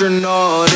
Astronaut